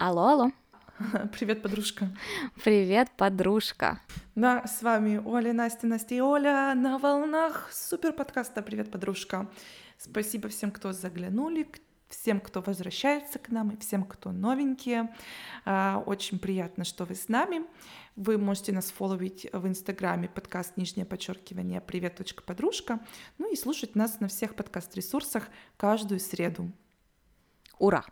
Алло, алло. Привет, подружка. Привет, подружка. Да, с вами Оля, Настя, Настя и Оля на волнах супер подкаста «Привет, подружка». Спасибо всем, кто заглянули, всем, кто возвращается к нам и всем, кто новенькие. А, очень приятно, что вы с нами. Вы можете нас фолловить в инстаграме подкаст нижнее подчеркивание привет подружка ну и слушать нас на всех подкаст-ресурсах каждую среду. Ура!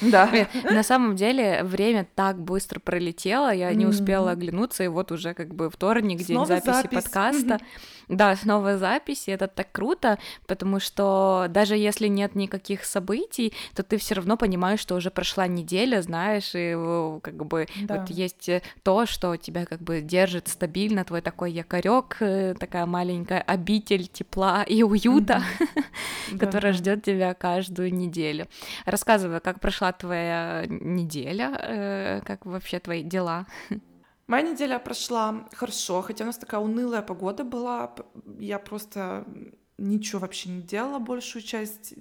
Да. На самом деле время так быстро пролетело, я не успела оглянуться, и вот уже как бы вторник, день записи подкаста. Да, снова запись, и это так круто, потому что даже если нет никаких событий, то ты все равно понимаешь, что уже прошла неделя, знаешь, и как бы да. вот есть то, что тебя как бы держит стабильно, твой такой якорек, э, такая маленькая обитель тепла и уюта, которая ждет тебя каждую неделю. Рассказывай, как прошла твоя неделя, э, как вообще твои дела? Моя неделя прошла хорошо, хотя у нас такая унылая погода была. Я просто ничего вообще не делала большую часть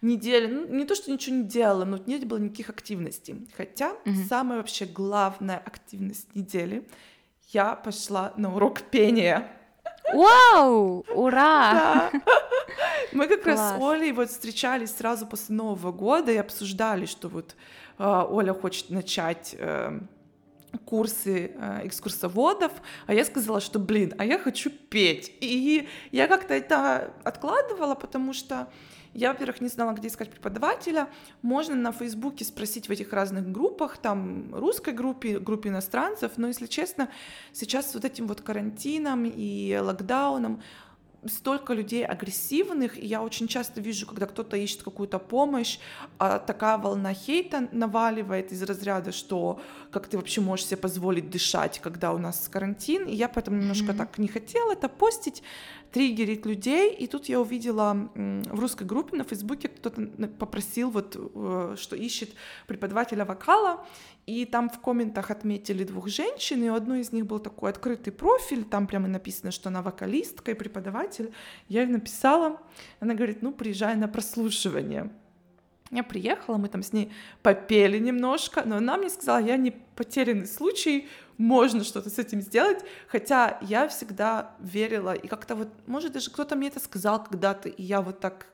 недели. Ну, не то, что ничего не делала, но не было никаких активностей. Хотя mm самая вообще главная активность недели я пошла на урок пения. Вау! Ура! Да. Мы как Класс. раз с Олей вот встречались сразу после Нового года и обсуждали, что вот э, Оля хочет начать э, курсы э, экскурсоводов, а я сказала, что, блин, а я хочу петь. И я как-то это откладывала, потому что я, во-первых, не знала, где искать преподавателя. Можно на Фейсбуке спросить в этих разных группах, там русской группе, группе иностранцев, но, если честно, сейчас с вот этим вот карантином и локдауном столько людей агрессивных, и я очень часто вижу, когда кто-то ищет какую-то помощь, а такая волна хейта наваливает из разряда, что как ты вообще можешь себе позволить дышать, когда у нас карантин, и я поэтому немножко mm-hmm. так не хотела это постить, триггерить людей, и тут я увидела в русской группе на Фейсбуке кто-то попросил вот, э, что ищет преподавателя вокала, и там в комментах отметили двух женщин, и у одной из них был такой открытый профиль, там прямо написано, что она вокалистка и преподаватель. Я ей написала, она говорит, ну, приезжай на прослушивание. Я приехала, мы там с ней попели немножко, но она мне сказала, я не потерянный случай, можно что-то с этим сделать, хотя я всегда верила, и как-то вот, может, даже кто-то мне это сказал когда-то, и я вот так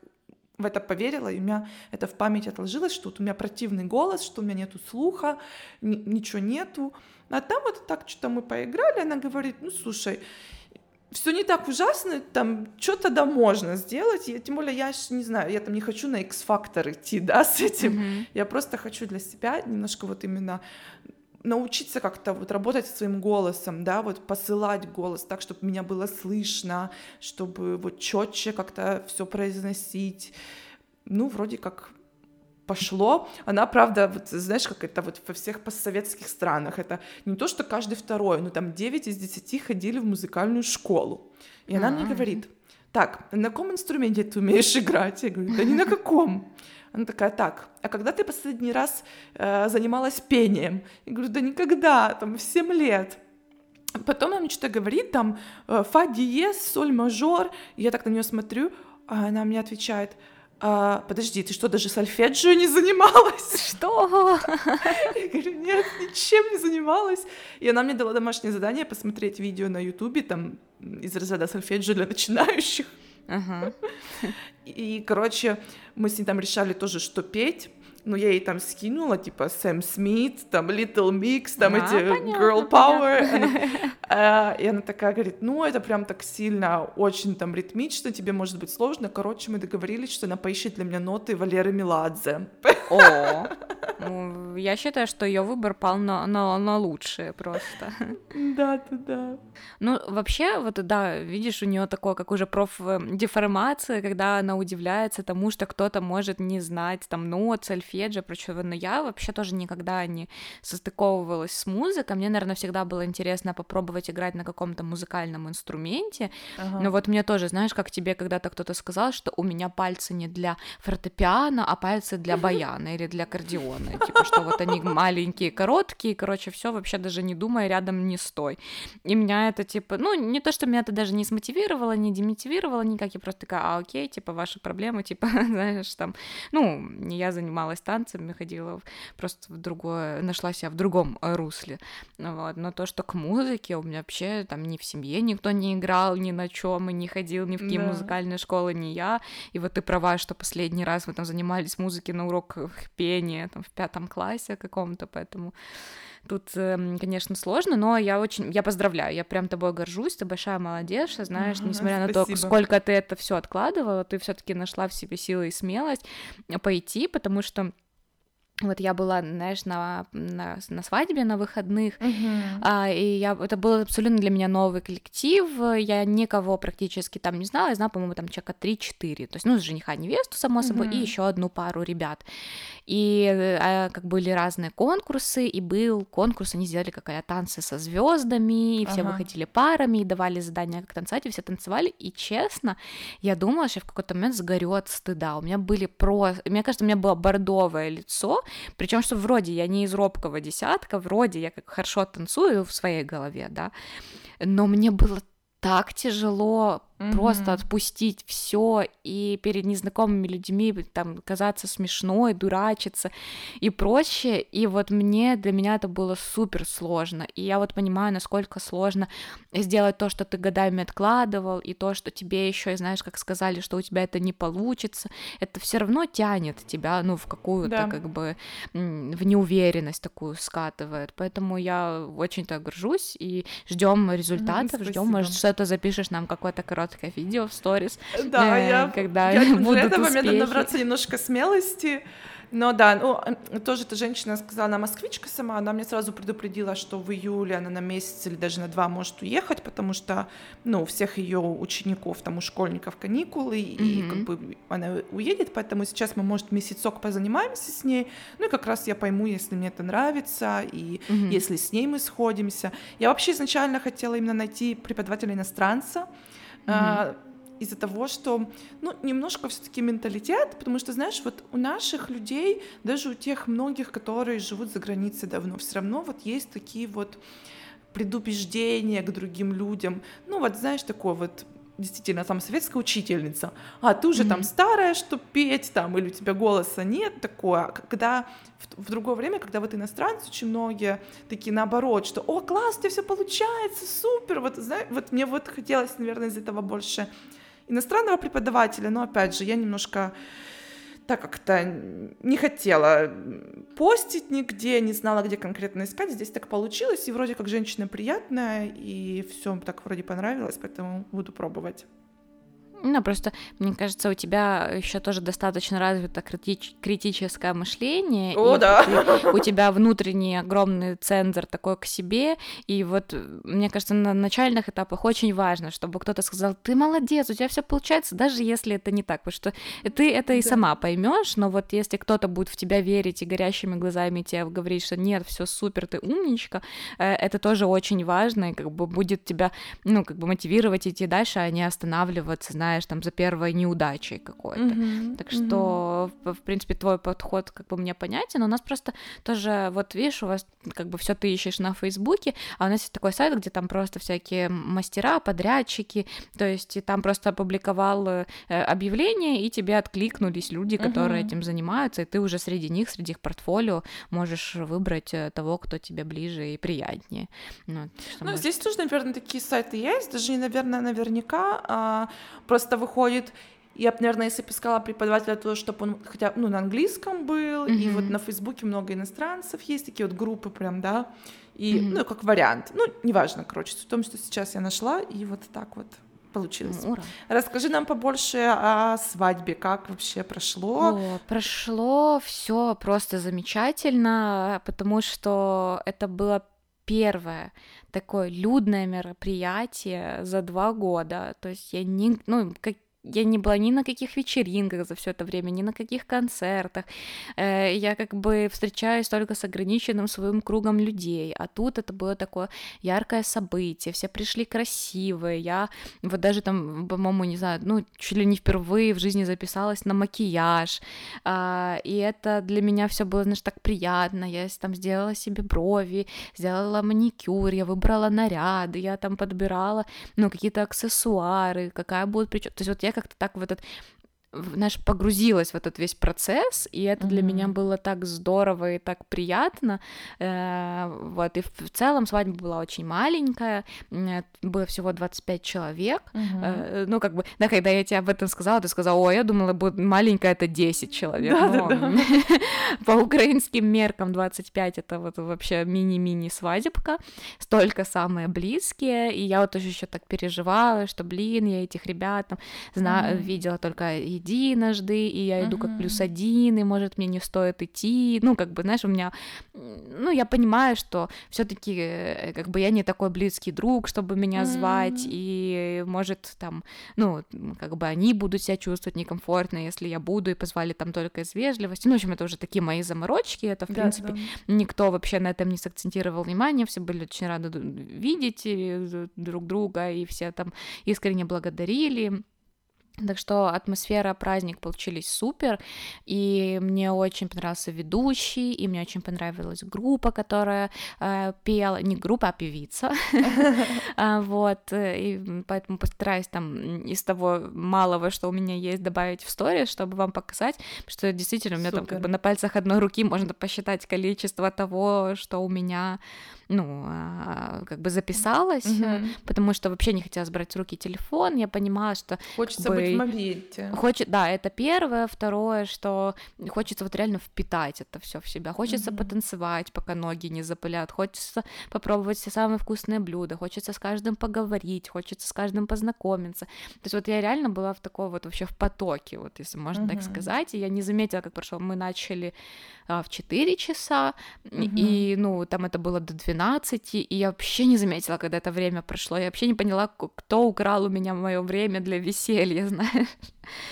в это поверила, и у меня это в памяти отложилось, что вот у меня противный голос, что у меня нету слуха, ничего нету. А там вот так что-то мы поиграли, она говорит, ну слушай, все не так ужасно, там что-то да можно сделать, и, тем более я не знаю, я там не хочу на X-фактор идти, да, с этим, mm-hmm. я просто хочу для себя немножко вот именно научиться как-то вот работать своим голосом, да, вот посылать голос так, чтобы меня было слышно, чтобы вот четче как-то все произносить. Ну, вроде как пошло. Она, правда, вот, знаешь, как это вот во всех постсоветских странах. Это не то, что каждый второй, но там 9 из 10 ходили в музыкальную школу. И она мне говорит, так, на каком инструменте ты умеешь играть? Я говорю, да ни на каком. Она такая, так, а когда ты последний раз э, занималась пением? Я говорю, да никогда, там, в 7 лет. Потом она мне что-то говорит, там, э, фа диез, соль мажор. Я так на нее смотрю, а она мне отвечает, а, подожди, ты что, даже сольфеджио не занималась? Что? Я говорю, нет, ничем не занималась. И она мне дала домашнее задание посмотреть видео на ютубе, там, из разряда сольфеджио для начинающих. Ага. И, короче, мы с ней там решали тоже, что петь. Ну, я ей там скинула, типа, Сэм Смит, там, Little Mix, там, а, эти понятно, Girl Power. Она, а, и она такая говорит, ну, это прям так сильно, очень там ритмично, тебе может быть сложно. Короче, мы договорились, что она поищет для меня ноты Валеры Меладзе. О, ну, я считаю, что ее выбор пал на, на, на лучшее просто. Да, да, да. Ну, вообще, вот да, видишь, у нее такое, как уже профдеформация, когда она удивляется тому, что кто-то может не знать там нот, сольфеджио, прочего, но я вообще тоже никогда не состыковывалась с музыкой, мне, наверное, всегда было интересно попробовать играть на каком-то музыкальном инструменте, ага. но вот мне тоже, знаешь, как тебе когда-то кто-то сказал, что у меня пальцы не для фортепиано, а пальцы для баяна или для аккордеона, типа, что вот они маленькие, короткие, короче, все вообще даже не думая рядом не стой. И меня это, типа, ну, не то, что меня это даже не смотивировало, не демотивировало никак, я просто такая, а, окей, типа, ваши проблемы, типа, знаешь, там, ну, я занималась танцами, ходила просто в другое, нашла себя в другом русле, вот, но то, что к музыке у меня вообще там ни в семье никто не играл, ни на чем и не ходил ни в какие да. музыкальные школы, ни я, и вот ты права, что последний раз мы там занимались музыкой на уроках пения, там, в пятом классе каком-то, поэтому Тут, эм, конечно, сложно, но я очень, я поздравляю, я прям тобой горжусь, ты большая молодежь, знаешь, ага, несмотря спасибо. на то, сколько ты это все откладывала, ты все-таки нашла в себе силы и смелость пойти, потому что вот я была, знаешь, на, на, на свадьбе на выходных, uh-huh. а, и я, это был абсолютно для меня новый коллектив, я никого практически там не знала, я знала, по-моему, там человека 3-4, то есть, ну, жениха, невесту, само собой, uh-huh. и еще одну пару ребят. И а, как были разные конкурсы, и был конкурс, они сделали какая-то танцы со звездами, и все uh-huh. выходили парами, и давали задания, как танцевать, и все танцевали, и честно, я думала, что я в какой-то момент сгорю от стыда, у меня были просто, мне кажется, у меня было бордовое лицо, причем, что вроде я не из робкого десятка, вроде я как хорошо танцую в своей голове, да, но мне было так тяжело mm-hmm. просто отпустить все и перед незнакомыми людьми там казаться смешной, дурачиться и прочее. И вот мне для меня это было супер сложно. И я вот понимаю, насколько сложно сделать то, что ты годами откладывал, и то, что тебе еще, знаешь, как сказали, что у тебя это не получится, это все равно тянет тебя, ну, в какую-то да. как бы в неуверенность такую скатывает. Поэтому я очень-то горжусь и ждем результатов, ждем, может, что-то запишешь нам какой-то короткий короткое видео в сторис. Да, э, я, когда я будут для этого успехи. надо набраться немножко смелости, но да, ну, тоже эта женщина сказала, она москвичка сама, она мне сразу предупредила, что в июле она на месяц или даже на два может уехать, потому что, ну, у всех ее учеников, там, у школьников каникулы, mm-hmm. и как бы она уедет, поэтому сейчас мы, может, месяцок позанимаемся с ней, ну, и как раз я пойму, если мне это нравится, и mm-hmm. если с ней мы сходимся. Я вообще изначально хотела именно найти преподавателя иностранца, mm-hmm. из-за того, что, ну, немножко все-таки менталитет, потому что, знаешь, вот у наших людей, даже у тех многих, которые живут за границей давно, все равно вот есть такие вот предубеждения к другим людям. Ну, вот, знаешь, такое вот действительно там советская учительница, а ты уже mm-hmm. там старая, что петь там, или у тебя голоса нет, такое. А когда в, в другое время, когда вот иностранцы очень многие такие наоборот, что «О, класс, у тебя все получается, супер!» Вот, знаешь, вот мне вот хотелось, наверное, из этого больше иностранного преподавателя, но опять же, я немножко так как-то не хотела постить нигде, не знала, где конкретно искать. Здесь так получилось, и вроде как женщина приятная, и все так вроде понравилось, поэтому буду пробовать. Ну, просто, мне кажется, у тебя еще тоже достаточно развито критич- критическое мышление. О, да. Ты, у тебя внутренний огромный цензор такой к себе. И вот, мне кажется, на начальных этапах очень важно, чтобы кто-то сказал, ты молодец, у тебя все получается, даже если это не так. Потому что ты это и да. сама поймешь, но вот если кто-то будет в тебя верить и горящими глазами тебе говорить, что нет, все супер, ты умничка, э, это тоже очень важно, и как бы будет тебя, ну, как бы мотивировать идти дальше, а не останавливаться, знаешь, знаешь, там за первой неудачей какой-то. Mm-hmm. Так что, mm-hmm. в, принципе, твой подход как бы мне понятен. У нас просто тоже, вот видишь, у вас как бы все ты ищешь на Фейсбуке, а у нас есть такой сайт, где там просто всякие мастера, подрядчики, то есть и там просто опубликовал э, объявление, и тебе откликнулись люди, которые mm-hmm. этим занимаются, и ты уже среди них, среди их портфолио можешь выбрать э, того, кто тебе ближе и приятнее. Ну, ну может... здесь тоже, наверное, такие сайты есть, даже, наверное, наверняка, а, просто выходит я бы, наверное, если бы искала преподавателя, то чтобы он хотя ну, на английском был, mm-hmm. и вот на Фейсбуке много иностранцев есть, такие вот группы прям, да, и, mm-hmm. ну, как вариант. Ну, неважно, короче, в том, что сейчас я нашла, и вот так вот получилось. Ура. Расскажи нам побольше о свадьбе, как вообще прошло? О, прошло все просто замечательно, потому что это было первое такое людное мероприятие за два года. То есть я не, ну, как, я не была ни на каких вечеринках за все это время, ни на каких концертах. Э, я как бы встречаюсь только с ограниченным своим кругом людей. А тут это было такое яркое событие, все пришли красивые. Я вот даже там, по-моему, не знаю, ну, чуть ли не впервые в жизни записалась на макияж. А, и это для меня все было, знаешь, так приятно. Я там сделала себе брови, сделала маникюр, я выбрала наряды, я там подбирала, ну, какие-то аксессуары, какая будет прическа. То есть вот я как-то так в этот знаешь, погрузилась в этот весь процесс, и это mm-hmm. для меня было так здорово и так приятно. Э, вот, и в целом свадьба была очень маленькая, было всего 25 человек. Mm-hmm. Ну, как бы, да, когда я тебе об этом сказала, ты сказала, ой, я думала, будет маленькая это 10 человек. Да, По украинским меркам 25 это вот вообще мини-мини свадебка, столько самые близкие, и я вот тоже еще так переживала, что, блин, я этих ребят там mm-hmm. видела только единожды, и я иду uh-huh. как плюс один, и может мне не стоит идти, ну как бы, знаешь, у меня, ну я понимаю, что все-таки э, как бы я не такой близкий друг, чтобы меня uh-huh. звать, и может там, ну как бы они будут себя чувствовать некомфортно, если я буду, и позвали там только из вежливости, ну в общем это уже такие мои заморочки, это в да, принципе да. никто вообще на этом не сакцентировал внимание, все были очень рады видеть э, друг друга, и все там искренне благодарили. Так что атмосфера, праздник получились супер, и мне очень понравился ведущий, и мне очень понравилась группа, которая э, пела, не группа, а певица, а, вот, и поэтому постараюсь там из того малого, что у меня есть, добавить в сторис, чтобы вам показать, что действительно у меня там как бы на пальцах одной руки можно посчитать количество того, что у меня ну, а, как бы записалась, угу. потому что вообще не хотелось брать в руки телефон, я понимала, что... Хочется как бы, быть в моменте. Хочет, да, это первое, второе, что хочется вот реально впитать это все в себя, хочется угу. потанцевать, пока ноги не запылят, хочется попробовать все самые вкусные блюда, хочется с каждым поговорить, хочется с каждым познакомиться. То есть вот я реально была в такой вот вообще в потоке, вот если можно угу. так сказать, и я не заметила, как прошло. Мы начали а, в 4 часа, угу. и, ну, там это было до 12 12, и я вообще не заметила, когда это время прошло. Я вообще не поняла, кто украл у меня мое время для веселья, знаешь.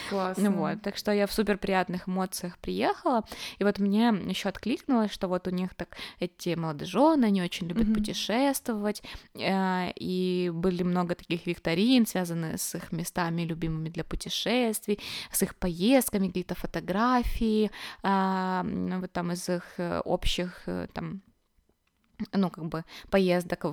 Классно. Ну вот, так что я в супер приятных эмоциях приехала, и вот мне еще откликнулось, что вот у них так эти молодожены, они очень любят mm-hmm. путешествовать, э, и были много таких викторин, связанных с их местами любимыми для путешествий, с их поездками, какие-то фотографии, э, вот там из их э, общих э, там ну, как бы поездок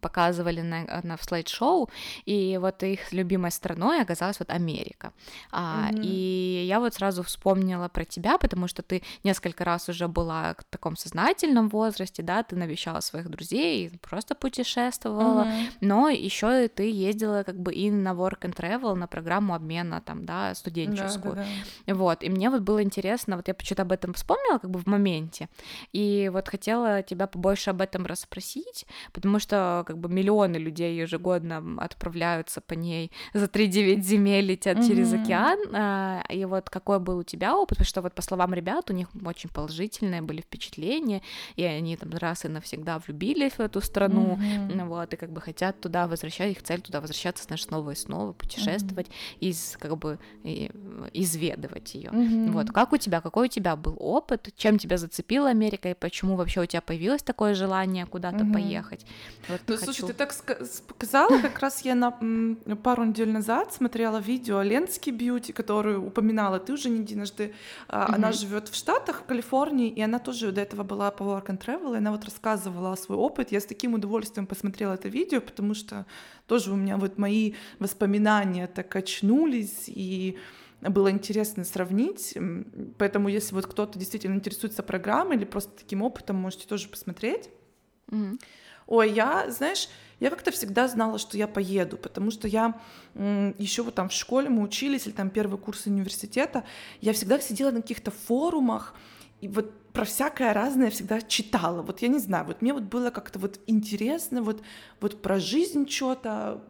показывали на, на слайд-шоу, и вот их любимой страной оказалась вот Америка. А, mm-hmm. И я вот сразу вспомнила про тебя, потому что ты несколько раз уже была в таком сознательном возрасте, да, ты навещала своих друзей, просто путешествовала, mm-hmm. но еще ты ездила как бы и на work and travel, на программу обмена там, да, студенческую. Да, да, да. Вот, и мне вот было интересно, вот я почему-то об этом вспомнила как бы в моменте, и вот хотела тебя побольше об этом расспросить, потому что как бы миллионы людей ежегодно отправляются по ней за 3-9 земель, летят mm-hmm. через океан, а, и вот какой был у тебя опыт, потому что вот по словам ребят, у них очень положительные были впечатления, и они там раз и навсегда влюбились в эту страну, mm-hmm. вот, и как бы хотят туда возвращать, их цель туда возвращаться, знаешь, снова и снова, путешествовать, mm-hmm. из, как бы, и, изведывать ее. Mm-hmm. Вот, как у тебя, какой у тебя был опыт, чем тебя зацепила Америка, и почему вообще у тебя появилось такое желание желание куда-то угу. поехать. Вот ну, хочу... слушай, ты так сказала, как раз я на пару недель назад смотрела видео Ленски Бьюти, которую упоминала ты уже не единожды. Угу. Она живет в Штатах, в Калифорнии, и она тоже до этого была по Work and Travel, и она вот рассказывала свой опыт. Я с таким удовольствием посмотрела это видео, потому что тоже у меня вот мои воспоминания так качнулись, и было интересно сравнить. Поэтому, если вот кто-то действительно интересуется программой или просто таким опытом, можете тоже посмотреть. Mm-hmm. Ой, я, знаешь, я как-то всегда знала, что я поеду, потому что я еще вот там в школе мы учились, или там первый курс университета, я всегда сидела на каких-то форумах, и вот про всякое разное всегда читала. Вот я не знаю, вот мне вот было как-то вот интересно вот, вот про жизнь что-то,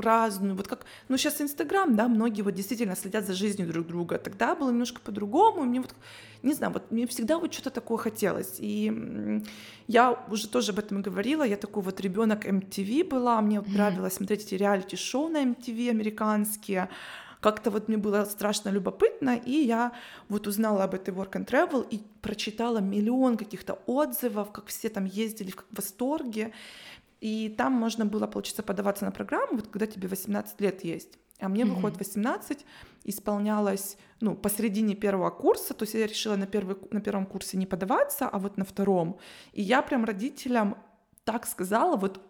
разную, вот как, ну сейчас Инстаграм, да, многие вот действительно следят за жизнью друг друга, тогда было немножко по-другому, мне вот, не знаю, вот мне всегда вот что-то такое хотелось, и я уже тоже об этом говорила, я такой вот ребенок MTV была, мне mm-hmm. нравилось смотреть эти реалити-шоу на MTV американские, как-то вот мне было страшно любопытно, и я вот узнала об этой Work and Travel и прочитала миллион каких-то отзывов, как все там ездили в восторге, и там можно было, получится, подаваться на программу, вот когда тебе 18 лет есть. А мне mm-hmm. выходит 18, исполнялось, ну, посередине первого курса, то есть я решила на, первый, на первом курсе не подаваться, а вот на втором. И я прям родителям так сказала, вот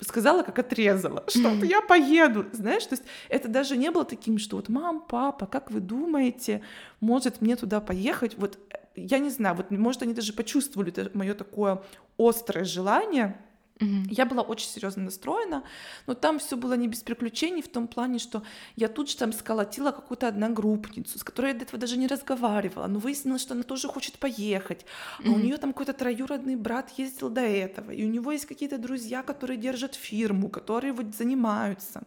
сказала, как отрезала, что mm-hmm. я поеду, знаешь, то есть это даже не было таким, что вот мам, папа, как вы думаете, может мне туда поехать, вот я не знаю, вот может они даже почувствовали мое такое острое желание, Я была очень серьезно настроена, но там все было не без приключений в том плане, что я тут же там сколотила какую-то одногруппницу, с которой я до этого даже не разговаривала, но выяснилось, что она тоже хочет поехать, а у нее там какой-то троюродный брат ездил до этого, и у него есть какие-то друзья, которые держат фирму, которые вот занимаются.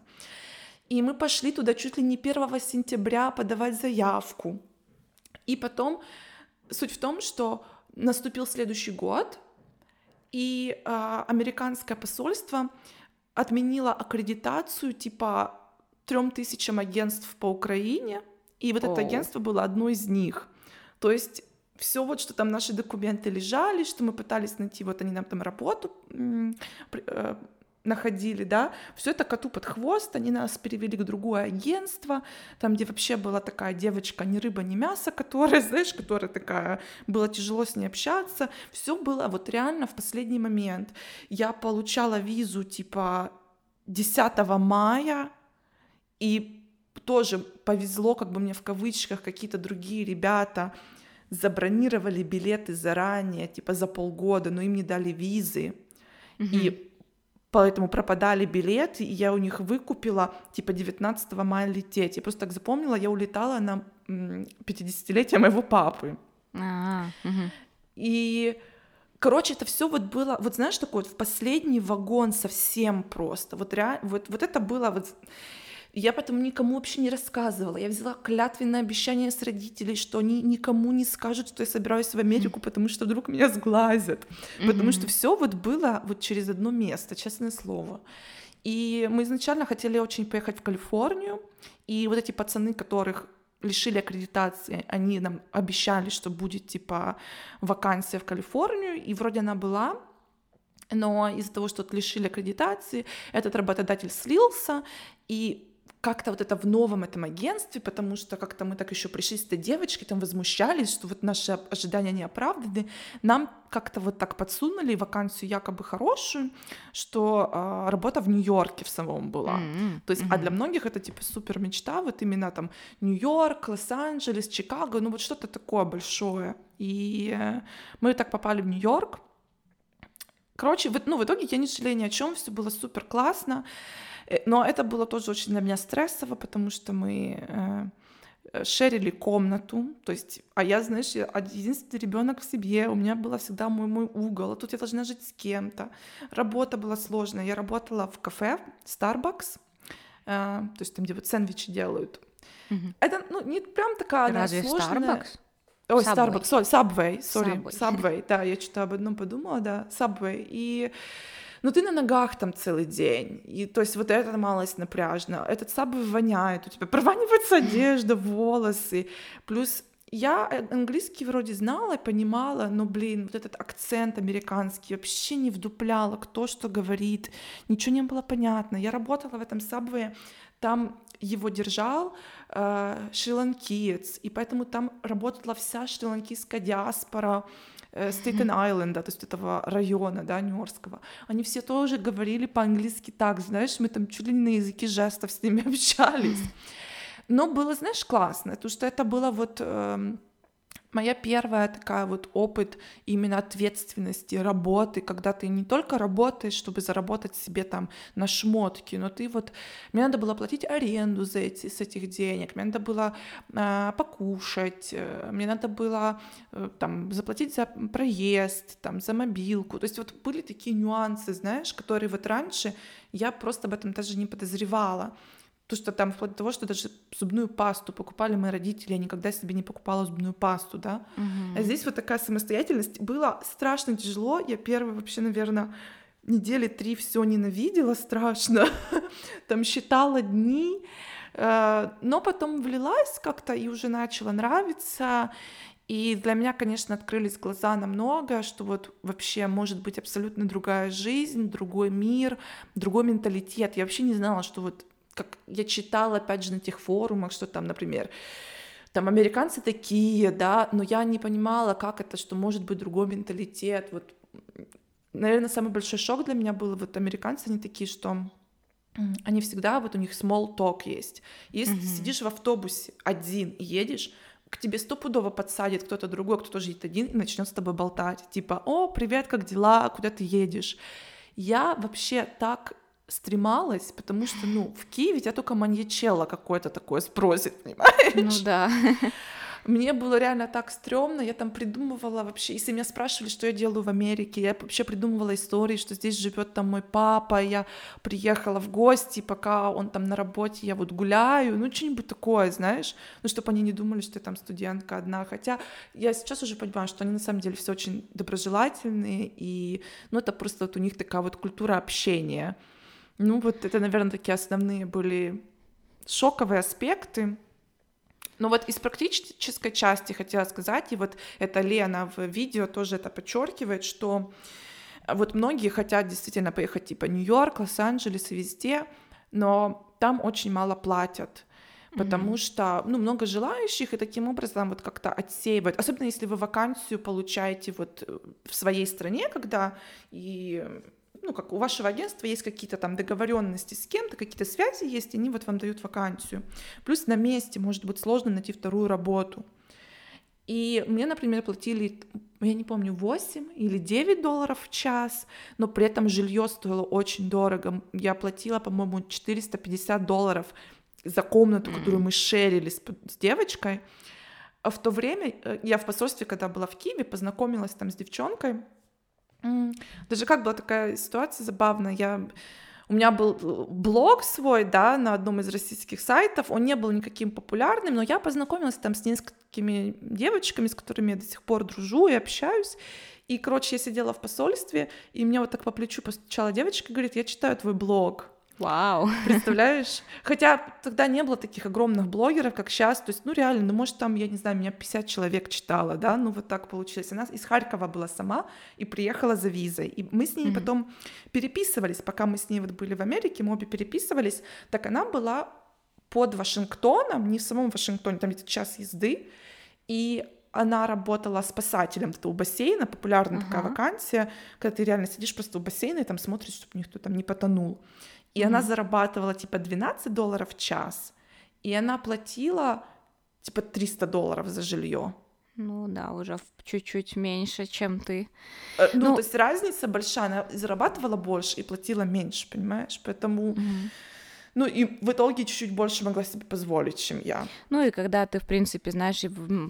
И мы пошли туда чуть ли не 1 сентября подавать заявку. И потом суть в том, что наступил следующий год, и э, американское посольство отменило аккредитацию типа трем тысячам агентств по Украине, и вот oh. это агентство было одно из них. То есть все вот, что там наши документы лежали, что мы пытались найти, вот они нам там работу э, находили, да, все это коту под хвост, они нас перевели к другое агентство, там, где вообще была такая девочка, ни рыба, ни мясо, которая, знаешь, которая такая, было тяжело с ней общаться, все было вот реально в последний момент. Я получала визу, типа, 10 мая, и тоже повезло, как бы мне в кавычках, какие-то другие ребята забронировали билеты заранее, типа за полгода, но им не дали визы. Mm-hmm. И поэтому пропадали билеты, и я у них выкупила, типа, 19 мая лететь. Я просто так запомнила, я улетала на 50-летие моего папы. А, угу. И, короче, это все вот было, вот знаешь, такой вот в последний вагон совсем просто. Вот, реально, вот, вот это было вот я потом никому вообще не рассказывала. Я взяла клятвенное обещание с родителей, что они никому не скажут, что я собираюсь в Америку, потому что вдруг меня сглазят. Mm-hmm. Потому что все вот было вот через одно место, честное слово. И мы изначально хотели очень поехать в Калифорнию, и вот эти пацаны, которых лишили аккредитации, они нам обещали, что будет типа вакансия в Калифорнию, и вроде она была, но из-за того, что лишили аккредитации, этот работодатель слился, и как-то вот это в новом этом агентстве, потому что как-то мы так еще пришли с этой девочкой, там возмущались, что вот наши ожидания не оправданы. Нам как-то вот так подсунули вакансию якобы хорошую, что э, работа в Нью-Йорке в самом была. Mm-hmm. То есть, mm-hmm. а для многих это типа супер мечта, вот именно там Нью-Йорк, Лос-Анджелес, Чикаго, ну вот что-то такое большое. И э, мы так попали в Нью-Йорк. Короче, в, ну, в итоге я не жалею ни о чем, все было супер классно. Э, но это было тоже очень для меня стрессово, потому что мы э, шерили комнату, то есть, а я, знаешь, я единственный ребенок в семье, у меня был всегда мой мой угол, а тут я должна жить с кем-то. Работа была сложная, я работала в кафе Starbucks, э, то есть там, где вот сэндвичи делают. Mm-hmm. Это, ну, не прям такая Разве сложная... Starbucks? Ой, Starbucks, Subway, sorry, Subway. Subway, да, я что-то об одном подумала, да, Subway, и ну ты на ногах там целый день, и то есть вот это малость напряжно, этот сабы воняет, у тебя прованивается одежда, волосы, плюс я английский вроде знала и понимала, но, блин, вот этот акцент американский вообще не вдупляла, кто что говорит, ничего не было понятно. Я работала в этом сабве, там его держал э, шри-ланкиец, и поэтому там работала вся шри-ланкийская диаспора, Стейтен-Айленда, то есть этого района, да, Нью-Йоркского, они все тоже говорили по-английски так, знаешь, мы там чуть ли не на языке жестов с ними общались. Но было, знаешь, классно, потому что это было вот... Э, моя первая такая вот опыт именно ответственности, работы, когда ты не только работаешь, чтобы заработать себе там на шмотки, но ты вот, мне надо было платить аренду за эти, с этих денег, мне надо было э, покушать, э, мне надо было э, там заплатить за проезд, там за мобилку, то есть вот были такие нюансы, знаешь, которые вот раньше я просто об этом даже не подозревала. То, что там вплоть до того, что даже зубную пасту покупали мои родители, я никогда себе не покупала зубную пасту, да. Угу. А здесь вот такая самостоятельность. Было страшно тяжело. Я первые вообще, наверное, недели три все ненавидела страшно. там считала дни, Э, но потом влилась как-то и уже начала нравиться. И для меня, конечно, открылись глаза на многое, что вот вообще может быть абсолютно другая жизнь, другой мир, другой менталитет. Я вообще не знала, что вот как я читала, опять же, на тех форумах, что там, например, там американцы такие, да, но я не понимала, как это, что может быть другой менталитет. Вот, наверное, самый большой шок для меня был, вот американцы, они такие, что они всегда, вот у них small talk есть. Если mm-hmm. сидишь в автобусе один и едешь, к тебе стопудово подсадит кто-то другой, кто тоже едет один, и начнет с тобой болтать. Типа, о, привет, как дела, куда ты едешь? Я вообще так стремалась, потому что, ну, в Киеве тебя только маньячелло какое-то такое спросит, понимаешь? Ну да. Мне было реально так стрёмно, я там придумывала вообще, если меня спрашивали, что я делаю в Америке, я вообще придумывала истории, что здесь живет там мой папа, я приехала в гости, пока он там на работе, я вот гуляю, ну что-нибудь такое, знаешь, ну чтобы они не думали, что я там студентка одна, хотя я сейчас уже понимаю, что они на самом деле все очень доброжелательные, и ну это просто вот у них такая вот культура общения. Ну вот это, наверное, такие основные были шоковые аспекты, но вот из практической части хотела сказать, и вот это Лена в видео тоже это подчеркивает, что вот многие хотят действительно поехать типа Нью-Йорк, Лос-Анджелес и везде, но там очень мало платят потому mm-hmm. что, ну, много желающих, и таким образом вот как-то отсеивать, особенно если вы вакансию получаете вот в своей стране, когда и ну, как у вашего агентства есть какие-то там договоренности с кем-то, какие-то связи есть, они вот вам дают вакансию. Плюс на месте может быть сложно найти вторую работу. И мне, например, платили, я не помню, 8 или 9 долларов в час, но при этом жилье стоило очень дорого. Я платила, по-моему, 450 долларов за комнату, которую мы шерили с, с девочкой. А в то время э, я в посольстве, когда была в Киеве, познакомилась там с девчонкой, даже как была такая ситуация забавная. Я у меня был э, блог свой, да, на одном из российских сайтов, он не был никаким популярным, но я познакомилась там с несколькими девочками, с которыми я до сих пор дружу и общаюсь. И, короче, я сидела в посольстве, и мне вот так по плечу постучала девочка говорит, я читаю твой блог. Вау. Представляешь? Хотя тогда не было таких огромных блогеров, как сейчас. То есть, ну реально, ну может там, я не знаю, меня 50 человек читала, да, ну вот так получилось. Она из Харькова была сама и приехала за визой. И мы с ней mm-hmm. потом переписывались, пока мы с ней вот были в Америке, мы обе переписывались. Так она была под Вашингтоном, не в самом Вашингтоне, там где-то час езды. И она работала спасателем у бассейна, популярная uh-huh. такая вакансия, когда ты реально сидишь просто у бассейна и там смотришь, чтобы никто там не потонул. И mm-hmm. она зарабатывала типа 12 долларов в час, и она платила типа 300 долларов за жилье. Ну да, уже чуть-чуть меньше, чем ты. Э, ну, ну, то есть разница большая, она зарабатывала больше и платила меньше, понимаешь? Поэтому mm-hmm. Ну и в итоге чуть-чуть больше могла себе позволить, чем я. Ну и когда ты, в принципе, знаешь,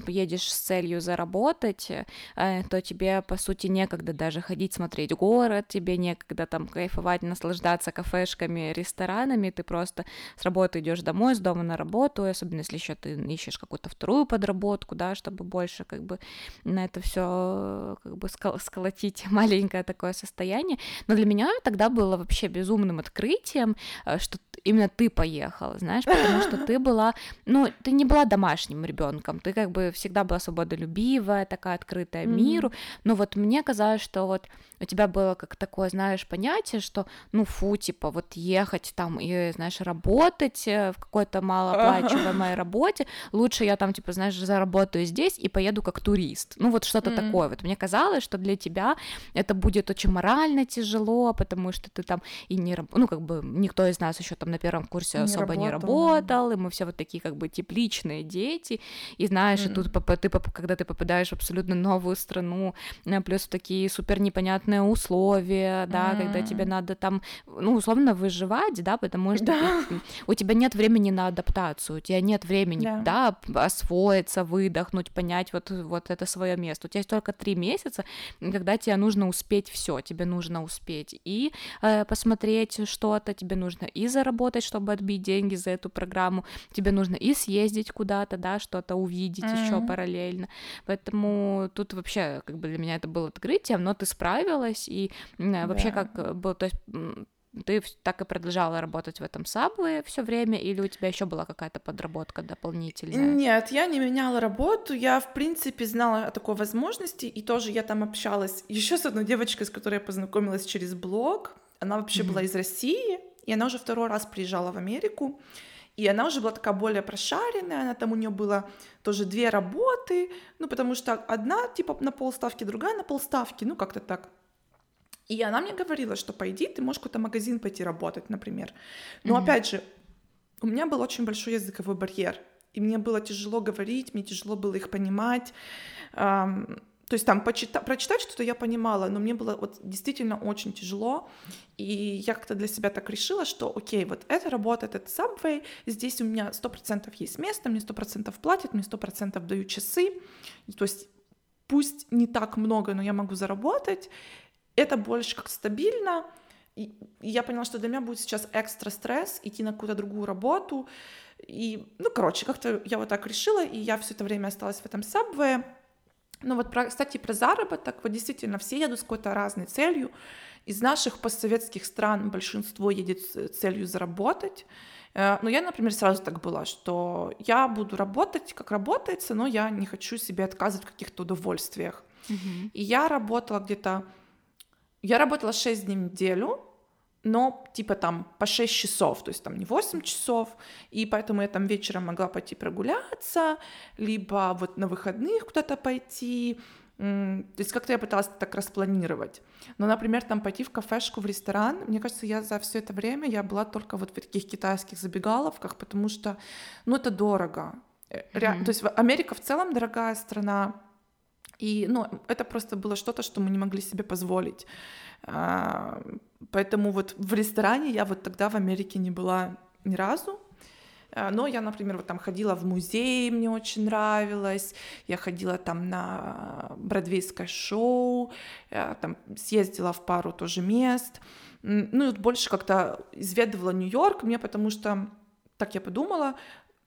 едешь с целью заработать, э, то тебе, по сути, некогда даже ходить смотреть город, тебе некогда там кайфовать, наслаждаться кафешками, ресторанами, ты просто с работы идешь домой, с дома на работу, особенно если еще ты ищешь какую-то вторую подработку, да, чтобы больше как бы на это все как бы сколотить маленькое такое состояние. Но для меня тогда было вообще безумным открытием, э, что именно ты поехала, знаешь, потому что ты была, ну, ты не была домашним ребенком, ты как бы всегда была свободолюбивая, такая открытая mm-hmm. миру, но вот мне казалось, что вот у тебя было как такое, знаешь, понятие, что, ну, фу, типа, вот ехать там и, знаешь, работать э, в какой-то малооплачиваемой работе, лучше я там, типа, знаешь, заработаю здесь и поеду как турист, ну, вот что-то mm-hmm. такое, вот мне казалось, что для тебя это будет очень морально тяжело, потому что ты там и не, ну, как бы никто из нас еще там на первом курсе не особо работал. не работал, и мы все вот такие как бы тепличные дети, и знаешь, mm. и тут ты, когда ты попадаешь в абсолютно новую страну, э, плюс в такие супер непонятные условия, да, mm. когда тебе надо там, ну, условно выживать, да, потому что да. Ты, у тебя нет времени на адаптацию, у тебя нет времени, да, да освоиться, выдохнуть, понять вот, вот это свое место. У тебя есть только три месяца, когда тебе нужно успеть все, тебе нужно успеть и э, посмотреть что-то, тебе нужно и заработать, заработать, чтобы отбить деньги за эту программу, тебе нужно и съездить куда-то, да, что-то увидеть mm-hmm. еще параллельно. Поэтому тут вообще как бы для меня это было открытием, но ты справилась, и вообще да. как было, то есть ты так и продолжала работать в этом Subway все время, или у тебя еще была какая-то подработка дополнительная? Нет, я не меняла работу, я, в принципе, знала о такой возможности, и тоже я там общалась еще с одной девочкой, с которой я познакомилась через блог, она вообще mm-hmm. была из России, и она уже второй раз приезжала в Америку, и она уже была такая более прошаренная, она там у нее было тоже две работы, ну, потому что одна типа на полставки, другая на полставки, ну, как-то так. И она мне говорила, что пойди, ты можешь какой-то магазин пойти работать, например. Но mm-hmm. опять же, у меня был очень большой языковой барьер, и мне было тяжело говорить, мне тяжело было их понимать. То есть там почита- прочитать что-то я понимала, но мне было вот действительно очень тяжело. И я как-то для себя так решила, что окей, вот это работает, это Subway, здесь у меня сто процентов есть место, мне сто процентов платят, мне сто процентов дают часы. То есть пусть не так много, но я могу заработать. Это больше как стабильно. И я поняла, что для меня будет сейчас экстра стресс идти на какую-то другую работу. И, ну, короче, как-то я вот так решила, и я все это время осталась в этом Subway. Ну вот, про, кстати, про заработок, вот действительно все едут с какой-то разной целью. Из наших постсоветских стран большинство едет с целью заработать. Э, но я, например, сразу так была, что я буду работать, как работается, но я не хочу себе отказывать в каких-то удовольствиях. Mm-hmm. И я работала где-то... Я работала 6 дней в неделю, но типа там по 6 часов, то есть там не 8 часов, и поэтому я там вечером могла пойти прогуляться, либо вот на выходных куда-то пойти, то есть как-то я пыталась так распланировать. Но, например, там пойти в кафешку, в ресторан, мне кажется, я за все это время я была только вот в таких китайских забегаловках, потому что, ну, это дорого. Mm-hmm. То есть Америка в целом дорогая страна, и, ну, это просто было что-то, что мы не могли себе позволить. А, поэтому вот в ресторане я вот тогда в Америке не была ни разу. А, но я, например, вот там ходила в музей, мне очень нравилось. Я ходила там на бродвейское шоу, там съездила в пару тоже мест. Ну и больше как-то изведывала Нью-Йорк мне, потому что так я подумала,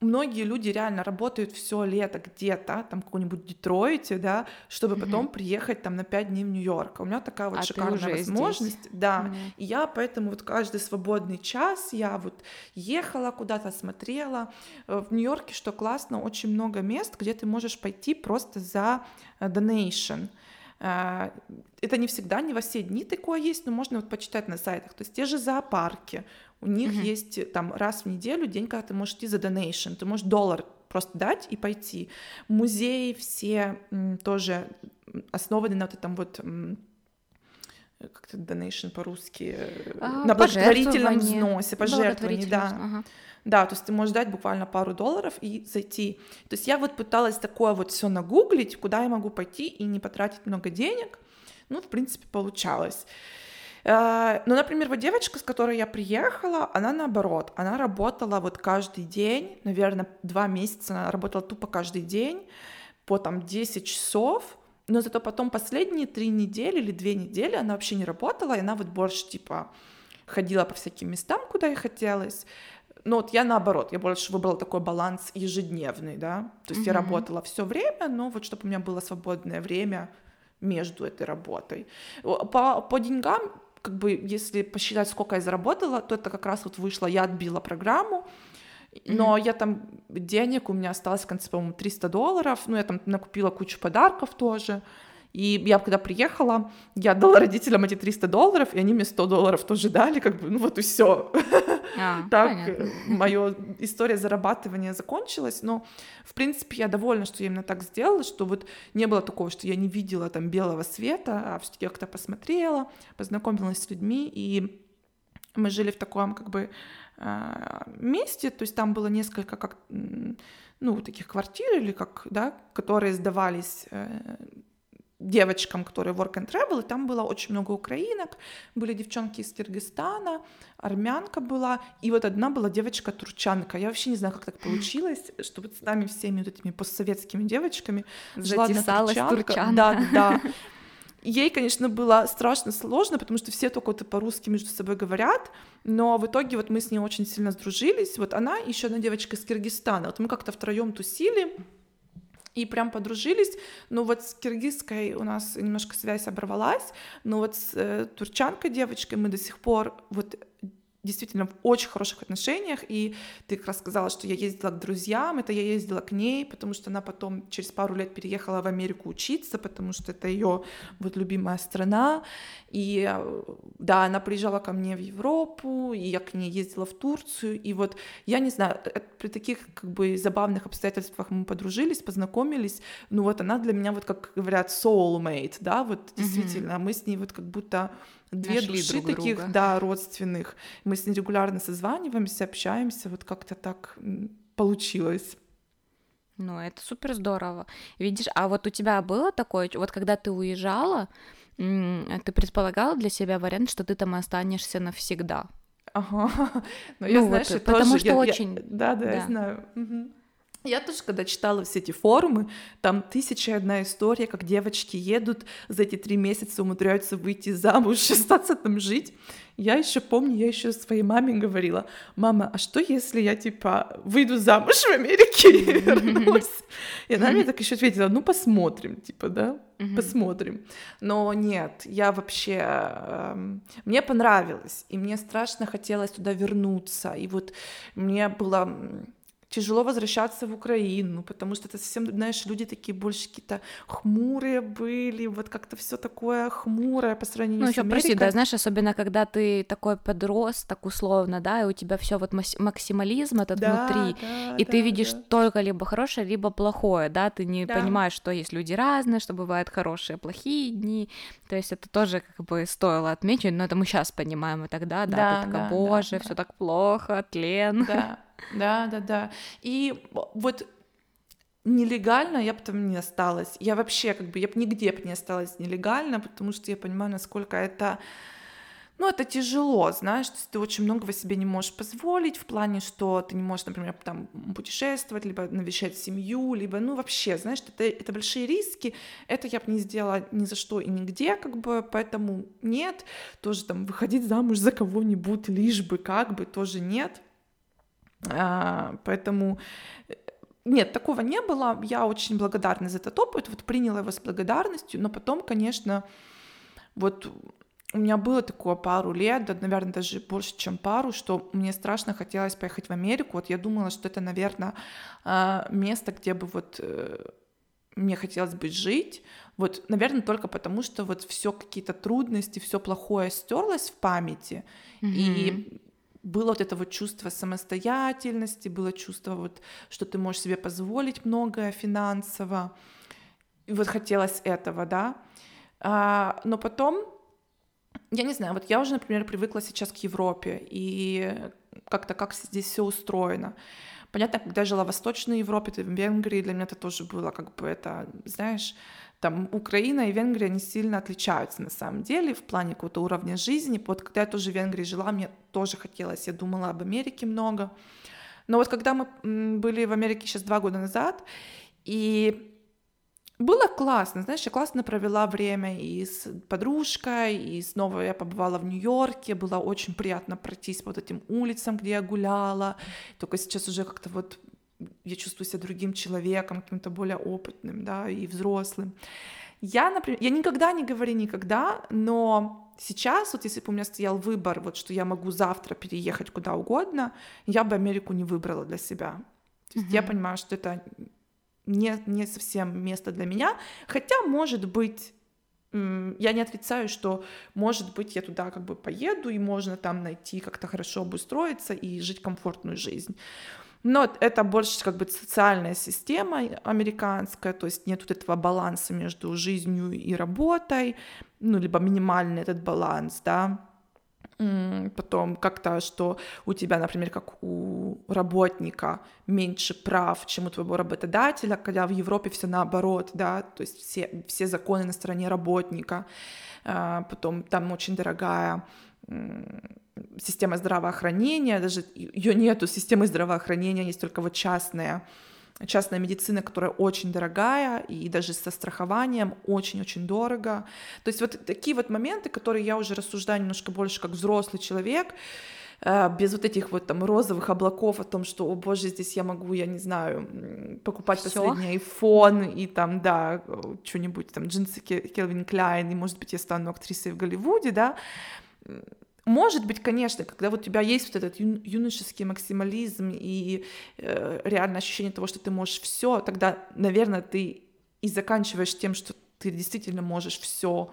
многие люди реально работают все лето где-то, там в каком-нибудь Детройте, да, чтобы потом mm-hmm. приехать там на пять дней в Нью-Йорк. У меня такая вот а шикарная возможность, здесь. да. Mm-hmm. И я поэтому вот каждый свободный час я вот ехала куда-то, смотрела. Э, в Нью-Йорке, что классно, очень много мест, где ты можешь пойти просто за э, donation. Э, это не всегда, не во все дни такое есть, но можно вот почитать на сайтах. То есть те же зоопарки, у них uh-huh. есть э, там раз в неделю день, когда ты можешь идти за donation, ты можешь доллар просто дать и пойти. Музеи все м, тоже основаны на вот этом вот как это donation по-русски, э, а, на благотворительном взносе, пожертвовании, да. Ага. Да, то есть ты можешь дать буквально пару долларов и зайти. То есть я вот пыталась такое вот все нагуглить, куда я могу пойти и не потратить много денег. Ну, в принципе, получалось. Э, ну, например, вот девочка, с которой я приехала, она наоборот, она работала вот каждый день, наверное, два месяца она работала тупо каждый день по там 10 часов, но зато потом последние три недели или две недели она вообще не работала, и она вот больше типа ходила по всяким местам, куда ей хотелось. Но вот я наоборот, я больше выбрала такой баланс ежедневный, да, то есть mm-hmm. я работала все время, но вот чтобы у меня было свободное время между этой работой. По, по деньгам как бы, если посчитать, сколько я заработала, то это как раз вот вышло, я отбила программу, но mm-hmm. я там денег у меня осталось в конце, по-моему, 300 долларов, ну, я там накупила кучу подарков тоже, и я когда приехала, я дала родителям эти 300 долларов, и они мне 100 долларов тоже дали, как бы, ну вот и все. А, так моя история зарабатывания закончилась, но, в принципе, я довольна, что я именно так сделала, что вот не было такого, что я не видела там белого света, а все-таки как-то посмотрела, познакомилась с людьми, и мы жили в таком, как бы, а, месте, то есть там было несколько как ну таких квартир или как да, которые сдавались э, девочкам, которые work and travel, и там было очень много украинок, были девчонки из Киргизстана, армянка была, и вот одна была девочка-турчанка. Я вообще не знаю, как так получилось, что вот с нами всеми вот этими постсоветскими девочками жила одна турчанка. Да, да. Ей, конечно, было страшно сложно, потому что все только вот по-русски между собой говорят, но в итоге вот мы с ней очень сильно сдружились. Вот она, еще одна девочка из Киргизстана. Вот мы как-то втроем тусили, и прям подружились. Ну вот с киргизской у нас немножко связь оборвалась, но вот с э, турчанкой девочкой мы до сих пор вот действительно в очень хороших отношениях, и ты как раз сказала, что я ездила к друзьям, это я ездила к ней, потому что она потом через пару лет переехала в Америку учиться, потому что это ее вот любимая страна, и да, она приезжала ко мне в Европу, и я к ней ездила в Турцию, и вот я не знаю, э, при таких как бы забавных обстоятельствах мы подружились, познакомились, ну вот она для меня вот, как говорят, soulmate, да, вот действительно, mm-hmm. мы с ней вот как будто две Нашли души друг таких, друга. да, родственных. Мы с ней регулярно созваниваемся, общаемся, вот как-то так получилось. Ну, это супер здорово. Видишь, а вот у тебя было такое, вот когда ты уезжала, ты предполагала для себя вариант, что ты там останешься навсегда? Ага. Но ну, я, знаешь, вот, потому тоже, что я, очень... Я, да, да, да, я знаю. Угу. Я тоже, когда читала все эти форумы, там тысяча одна история, как девочки едут, за эти три месяца умудряются выйти замуж, остаться там жить. Я еще помню, я еще своей маме говорила, мама, а что если я типа выйду замуж в Америке и вернусь? И она мне так еще ответила, ну посмотрим, типа, да, посмотрим. Но нет, я вообще, эм, мне понравилось, и мне страшно хотелось туда вернуться, и вот мне было тяжело возвращаться в Украину, потому что это совсем, знаешь, люди такие больше какие-то хмурые были, вот как-то все такое хмурое по сравнению ну, с еще Америкой. прости, да, знаешь, особенно когда ты такой подрос, так условно, да, и у тебя все вот максимализм этот да, внутри, да, и да, ты видишь да. только либо хорошее, либо плохое, да, ты не да. понимаешь, что есть люди разные, что бывают хорошие, плохие дни, то есть это тоже как бы стоило отметить, но это мы сейчас понимаем, и тогда, да, да ты такая, да, боже, да, все да. так плохо, тлен. Да. Да, да, да. И вот нелегально я бы там не осталась. Я вообще как бы, я бы нигде бы не осталась нелегально, потому что я понимаю, насколько это ну, это тяжело, знаешь, то есть ты очень многого себе не можешь позволить в плане, что ты не можешь, например, там путешествовать, либо навещать семью, либо, ну, вообще, знаешь, это, это большие риски, это я бы не сделала ни за что и нигде, как бы, поэтому нет, тоже там выходить замуж за кого-нибудь, лишь бы, как бы, тоже нет, поэтому э, нет, такого не было. Я очень благодарна за этот опыт, вот приняла его с благодарностью, но потом, конечно, вот у меня было такое пару лет, да, наверное, даже больше, чем пару, что мне страшно хотелось поехать в Америку. Вот я думала, что это, наверное, а, место, где бы вот э, мне хотелось бы жить. Вот, наверное, только потому, что вот все какие-то трудности, все плохое стерлось в памяти, mm-hmm. и было вот это вот чувство самостоятельности, было чувство вот, что ты можешь себе позволить многое финансово. И вот хотелось этого, да. А, но потом, я не знаю, вот я уже, например, привыкла сейчас к Европе и как-то как здесь все устроено. Понятно, когда я жила в Восточной Европе, в Венгрии, для меня это тоже было как бы это, знаешь, там Украина и Венгрия не сильно отличаются на самом деле в плане какого-то уровня жизни. Вот когда я тоже в Венгрии жила, мне тоже хотелось, я думала об Америке много. Но вот когда мы были в Америке сейчас два года назад, и было классно, знаешь, я классно провела время и с подружкой, и снова я побывала в Нью-Йорке, было очень приятно пройтись по вот этим улицам, где я гуляла, только сейчас уже как-то вот я чувствую себя другим человеком, каким-то более опытным, да, и взрослым. Я, например, я никогда не говорю никогда, но сейчас, вот если бы у меня стоял выбор, вот что я могу завтра переехать куда угодно, я бы Америку не выбрала для себя. То есть mm-hmm. я понимаю, что это не, не совсем место для меня, хотя, может быть, я не отрицаю, что, может быть, я туда как бы поеду, и можно там найти как-то хорошо обустроиться и жить комфортную жизнь. Но это больше как бы социальная система американская, то есть нет вот этого баланса между жизнью и работой, ну, либо минимальный этот баланс, да, потом как-то, что у тебя, например, как у работника меньше прав, чем у твоего работодателя, когда в Европе все наоборот, да, то есть все, все законы на стороне работника, а, потом там очень дорогая система здравоохранения, даже ее нету, системы здравоохранения есть только вот частная, частная медицина, которая очень дорогая, и даже со страхованием очень-очень дорого. То есть вот такие вот моменты, которые я уже рассуждаю немножко больше как взрослый человек, э, без вот этих вот там розовых облаков о том, что, о боже, здесь я могу, я не знаю, покупать Всё. последний iPhone и там, да, что-нибудь, там, джинсы Келвин Клайн, и, может быть, я стану актрисой в Голливуде, да, может быть, конечно, когда вот у тебя есть вот этот ю- юношеский максимализм и э, реальное ощущение того, что ты можешь все, тогда, наверное, ты и заканчиваешь тем, что ты действительно можешь все.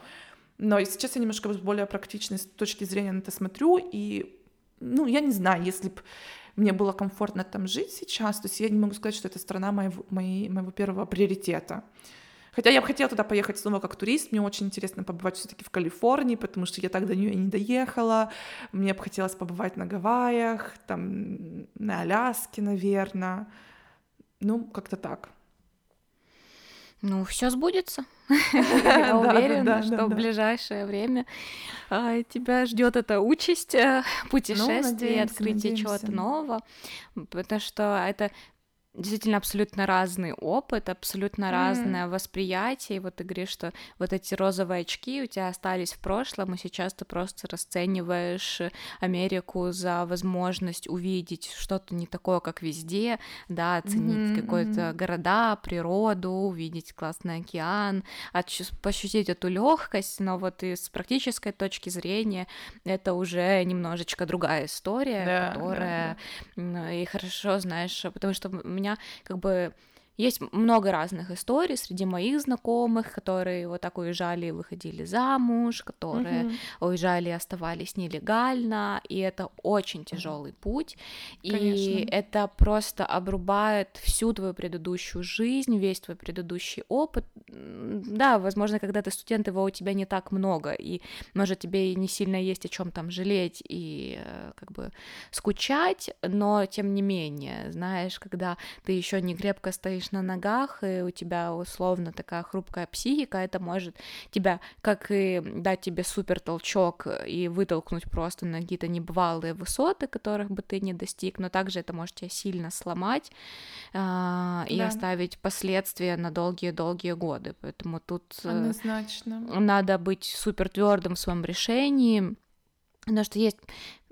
Но сейчас я немножко более практичной с точки зрения на это смотрю, и, ну, я не знаю, если бы мне было комфортно там жить сейчас, то есть я не могу сказать, что это страна моего, моей, моего первого приоритета. Хотя я бы хотела туда поехать снова как турист, мне очень интересно побывать все-таки в Калифорнии, потому что я так до нее не доехала. Мне бы хотелось побывать на Гавайях, там на Аляске, наверное. Ну, как-то так. Ну, все сбудется. Я уверена, что в ближайшее время а, тебя ждет эта участь э, ну, путешествия, открытия чего-то нового, потому что это действительно абсолютно разный опыт, абсолютно mm. разное восприятие. И вот ты говоришь, что вот эти розовые очки у тебя остались в прошлом, и сейчас ты просто расцениваешь Америку за возможность увидеть что-то не такое, как везде, да, оценить mm-hmm. какой-то города, природу, увидеть классный океан, ощутить эту легкость, но вот и с практической точки зрения это уже немножечко другая история, yeah, которая yeah, yeah. и хорошо знаешь, потому что меня как бы есть много разных историй среди моих знакомых, которые вот так уезжали и выходили замуж, которые mm-hmm. уезжали и оставались нелегально, и это очень тяжелый mm-hmm. путь, Конечно. и это просто обрубает всю твою предыдущую жизнь, весь твой предыдущий опыт. Да, возможно, когда ты студент, его у тебя не так много, и может тебе и не сильно есть о чем там жалеть и э, как бы скучать, но тем не менее, знаешь, когда ты еще не крепко стоишь стоишь на ногах, и у тебя условно такая хрупкая психика, это может тебя, как и дать тебе супер толчок и вытолкнуть просто на какие-то небывалые высоты, которых бы ты не достиг, но также это может тебя сильно сломать э, и да. оставить последствия на долгие-долгие годы. Поэтому тут э, Однозначно. надо быть супер твердым в своем решении. Потому что есть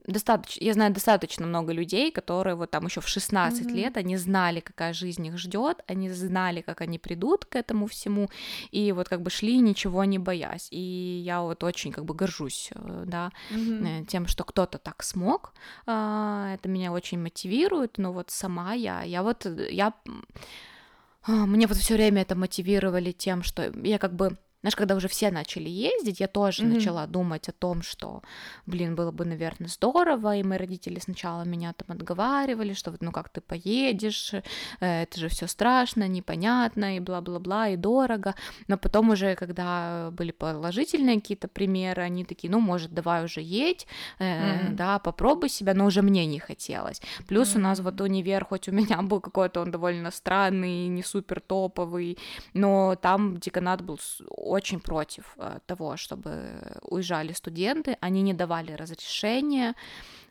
достаточно, я знаю достаточно много людей, которые вот там еще в 16 mm-hmm. лет, они знали, какая жизнь их ждет, они знали, как они придут к этому всему, и вот как бы шли, ничего не боясь. И я вот очень как бы горжусь, э, да, mm-hmm. тем, что кто-то так смог, а, это меня очень мотивирует, но вот сама я, я вот, я, а, мне вот все время это мотивировали тем, что я как бы знаешь, когда уже все начали ездить, я тоже mm-hmm. начала думать о том, что, блин, было бы, наверное, здорово, и мои родители сначала меня там отговаривали, что вот, ну как ты поедешь, э, это же все страшно, непонятно, и бла-бла-бла, и дорого, но потом уже, когда были положительные какие-то примеры, они такие, ну, может, давай уже едь, mm-hmm. да, попробуй себя, но уже мне не хотелось. Плюс mm-hmm. у нас вот универ, хоть у меня был какой-то он довольно странный, не супер топовый, но там деканат был очень против э, того, чтобы уезжали студенты, они не давали разрешения,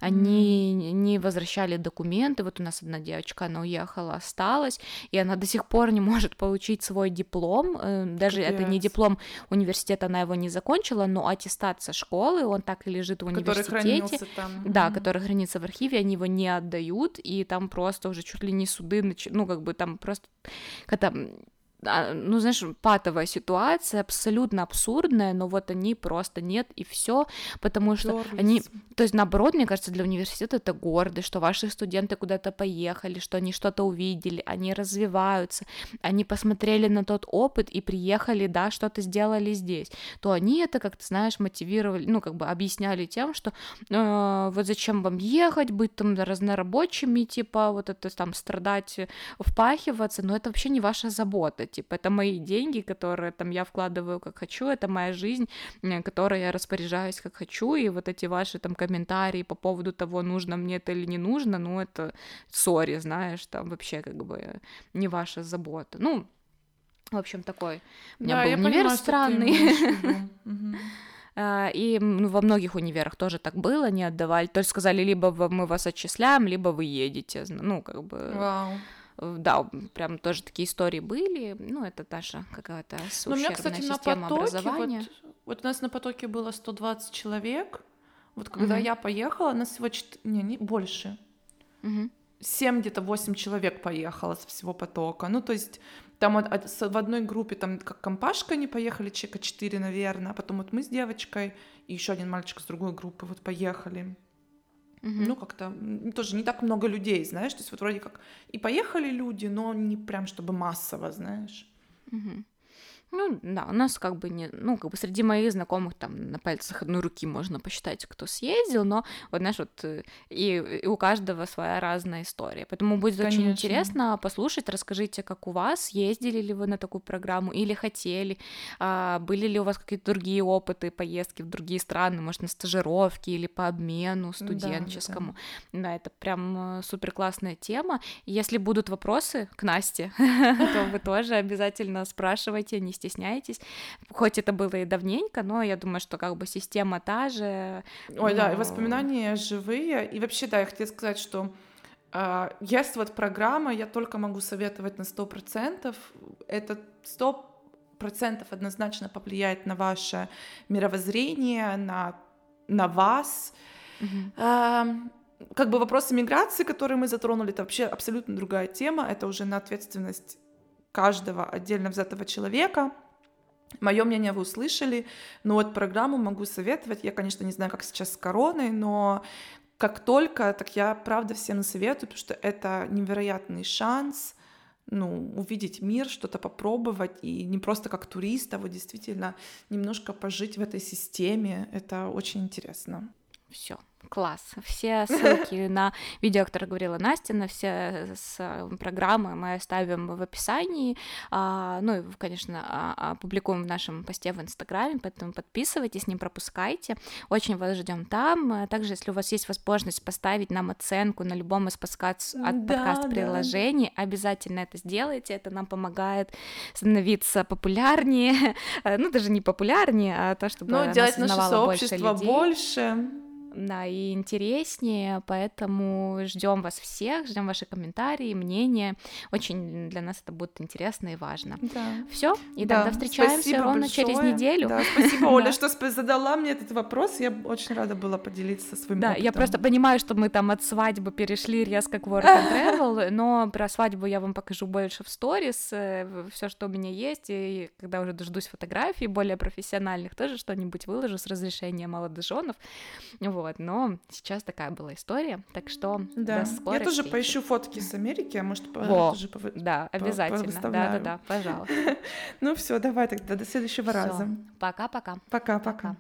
они mm. не возвращали документы. Вот у нас одна девочка, она уехала, осталась, и она до сих пор не может получить свой диплом. Э, даже Капец. это не диплом университета, она его не закончила, но аттестат со школы, он так и лежит в университете. там. Да, mm. который хранится в архиве, они его не отдают, и там просто уже чуть ли не суды, ну, как бы там просто когда ну, знаешь, патовая ситуация, абсолютно абсурдная, но вот они просто нет, и все, потому что Зорлись. они, то есть, наоборот, мне кажется, для университета это гордость, что ваши студенты куда-то поехали, что они что-то увидели, они развиваются, они посмотрели на тот опыт и приехали, да, что-то сделали здесь, то они это, как ты знаешь, мотивировали, ну, как бы объясняли тем, что э, вот зачем вам ехать, быть там разнорабочими, типа, вот это там страдать, впахиваться, но это вообще не ваша забота, типа, это мои деньги, которые там я вкладываю как хочу, это моя жизнь, которой я распоряжаюсь как хочу, и вот эти ваши там комментарии по поводу того, нужно мне это или не нужно, ну, это сори, знаешь, там вообще как бы не ваша забота. Ну, в общем, такой. У меня да, был универ понимаю, странный. А, и ну, во многих универах тоже так было, не отдавали. То есть сказали, либо мы вас отчисляем, либо вы едете. Ну, как бы... Вау. Да, прям тоже такие истории были. Ну, это наша какая-то ущербная меня, кстати, система на потоке, образования. Вот, вот у нас на потоке было 120 человек, Вот когда угу. я поехала, нас всего 4... не, не больше. Угу. 7 где-то 8 человек поехало со всего потока. Ну, то есть там от, от, в одной группе там как компашка они поехали, чека 4, наверное, а потом вот мы с девочкой и еще один мальчик с другой группы вот поехали. Угу. Ну, как-то тоже не так много людей, знаешь, то есть вот вроде как и поехали люди, но не прям чтобы массово, знаешь. Угу. Ну, да, у нас как бы не, ну, как бы среди моих знакомых там на пальцах одной руки можно посчитать, кто съездил, но вот, знаешь, вот э, и, и у каждого своя разная история. Поэтому будет Конечно. очень интересно послушать, расскажите, как у вас, ездили ли вы на такую программу или хотели, а, были ли у вас какие-то другие опыты, поездки в другие страны, может, на стажировки или по обмену студенческому. Да, да. да это прям э, супер классная тема. Если будут вопросы к Насте, то вы тоже обязательно спрашивайте, не стесняйтесь. Хоть это было и давненько, но я думаю, что как бы система та же. Ой, но... да, и воспоминания живые. И вообще, да, я хотела сказать, что Uh, есть вот программа, я только могу советовать на сто процентов. Это сто процентов однозначно повлияет на ваше мировоззрение, на, на вас. Mm-hmm. Uh, как бы вопросы миграции, которые мы затронули, это вообще абсолютно другая тема. Это уже на ответственность каждого отдельно взятого человека. Мое мнение вы услышали, но вот программу могу советовать. Я, конечно, не знаю, как сейчас с короной, но как только, так я правда всем советую, потому что это невероятный шанс ну, увидеть мир, что-то попробовать, и не просто как турист, а вот действительно немножко пожить в этой системе. Это очень интересно. Все. Класс. Все ссылки на видео, которое говорила Настя, на все с программы мы оставим в описании. А, ну и, конечно, а, опубликуем в нашем посте в Инстаграме, поэтому подписывайтесь, не пропускайте. Очень вас ждем там. Также, если у вас есть возможность поставить нам оценку на любом из подкаст, от да, подкаст-приложений, да. обязательно это сделайте. Это нам помогает становиться популярнее. ну, даже не популярнее, а то, чтобы ну, делать наше сообщество больше. больше да, и интереснее, поэтому ждем вас всех, ждем ваши комментарии, мнения. Очень для нас это будет интересно и важно. Да. Все, и да. тогда встречаемся спасибо ровно большое. через неделю. Да, спасибо, Оля, что задала мне этот вопрос. Я очень рада была поделиться своим Да, опытом. я просто понимаю, что мы там от свадьбы перешли резко к work and travel, но про свадьбу я вам покажу больше в сторис, э, все, что у меня есть, и когда уже дождусь фотографий более профессиональных, тоже что-нибудь выложу с разрешения молодоженов. Вот. Вот, но сейчас такая была история, так что да. до скорой Я тоже встречи. поищу фотки с Америки, а может Во, тоже пов... Да, обязательно. Да, да, да, пожалуйста. ну все, давай тогда до следующего раза. Пока-пока. Пока-пока.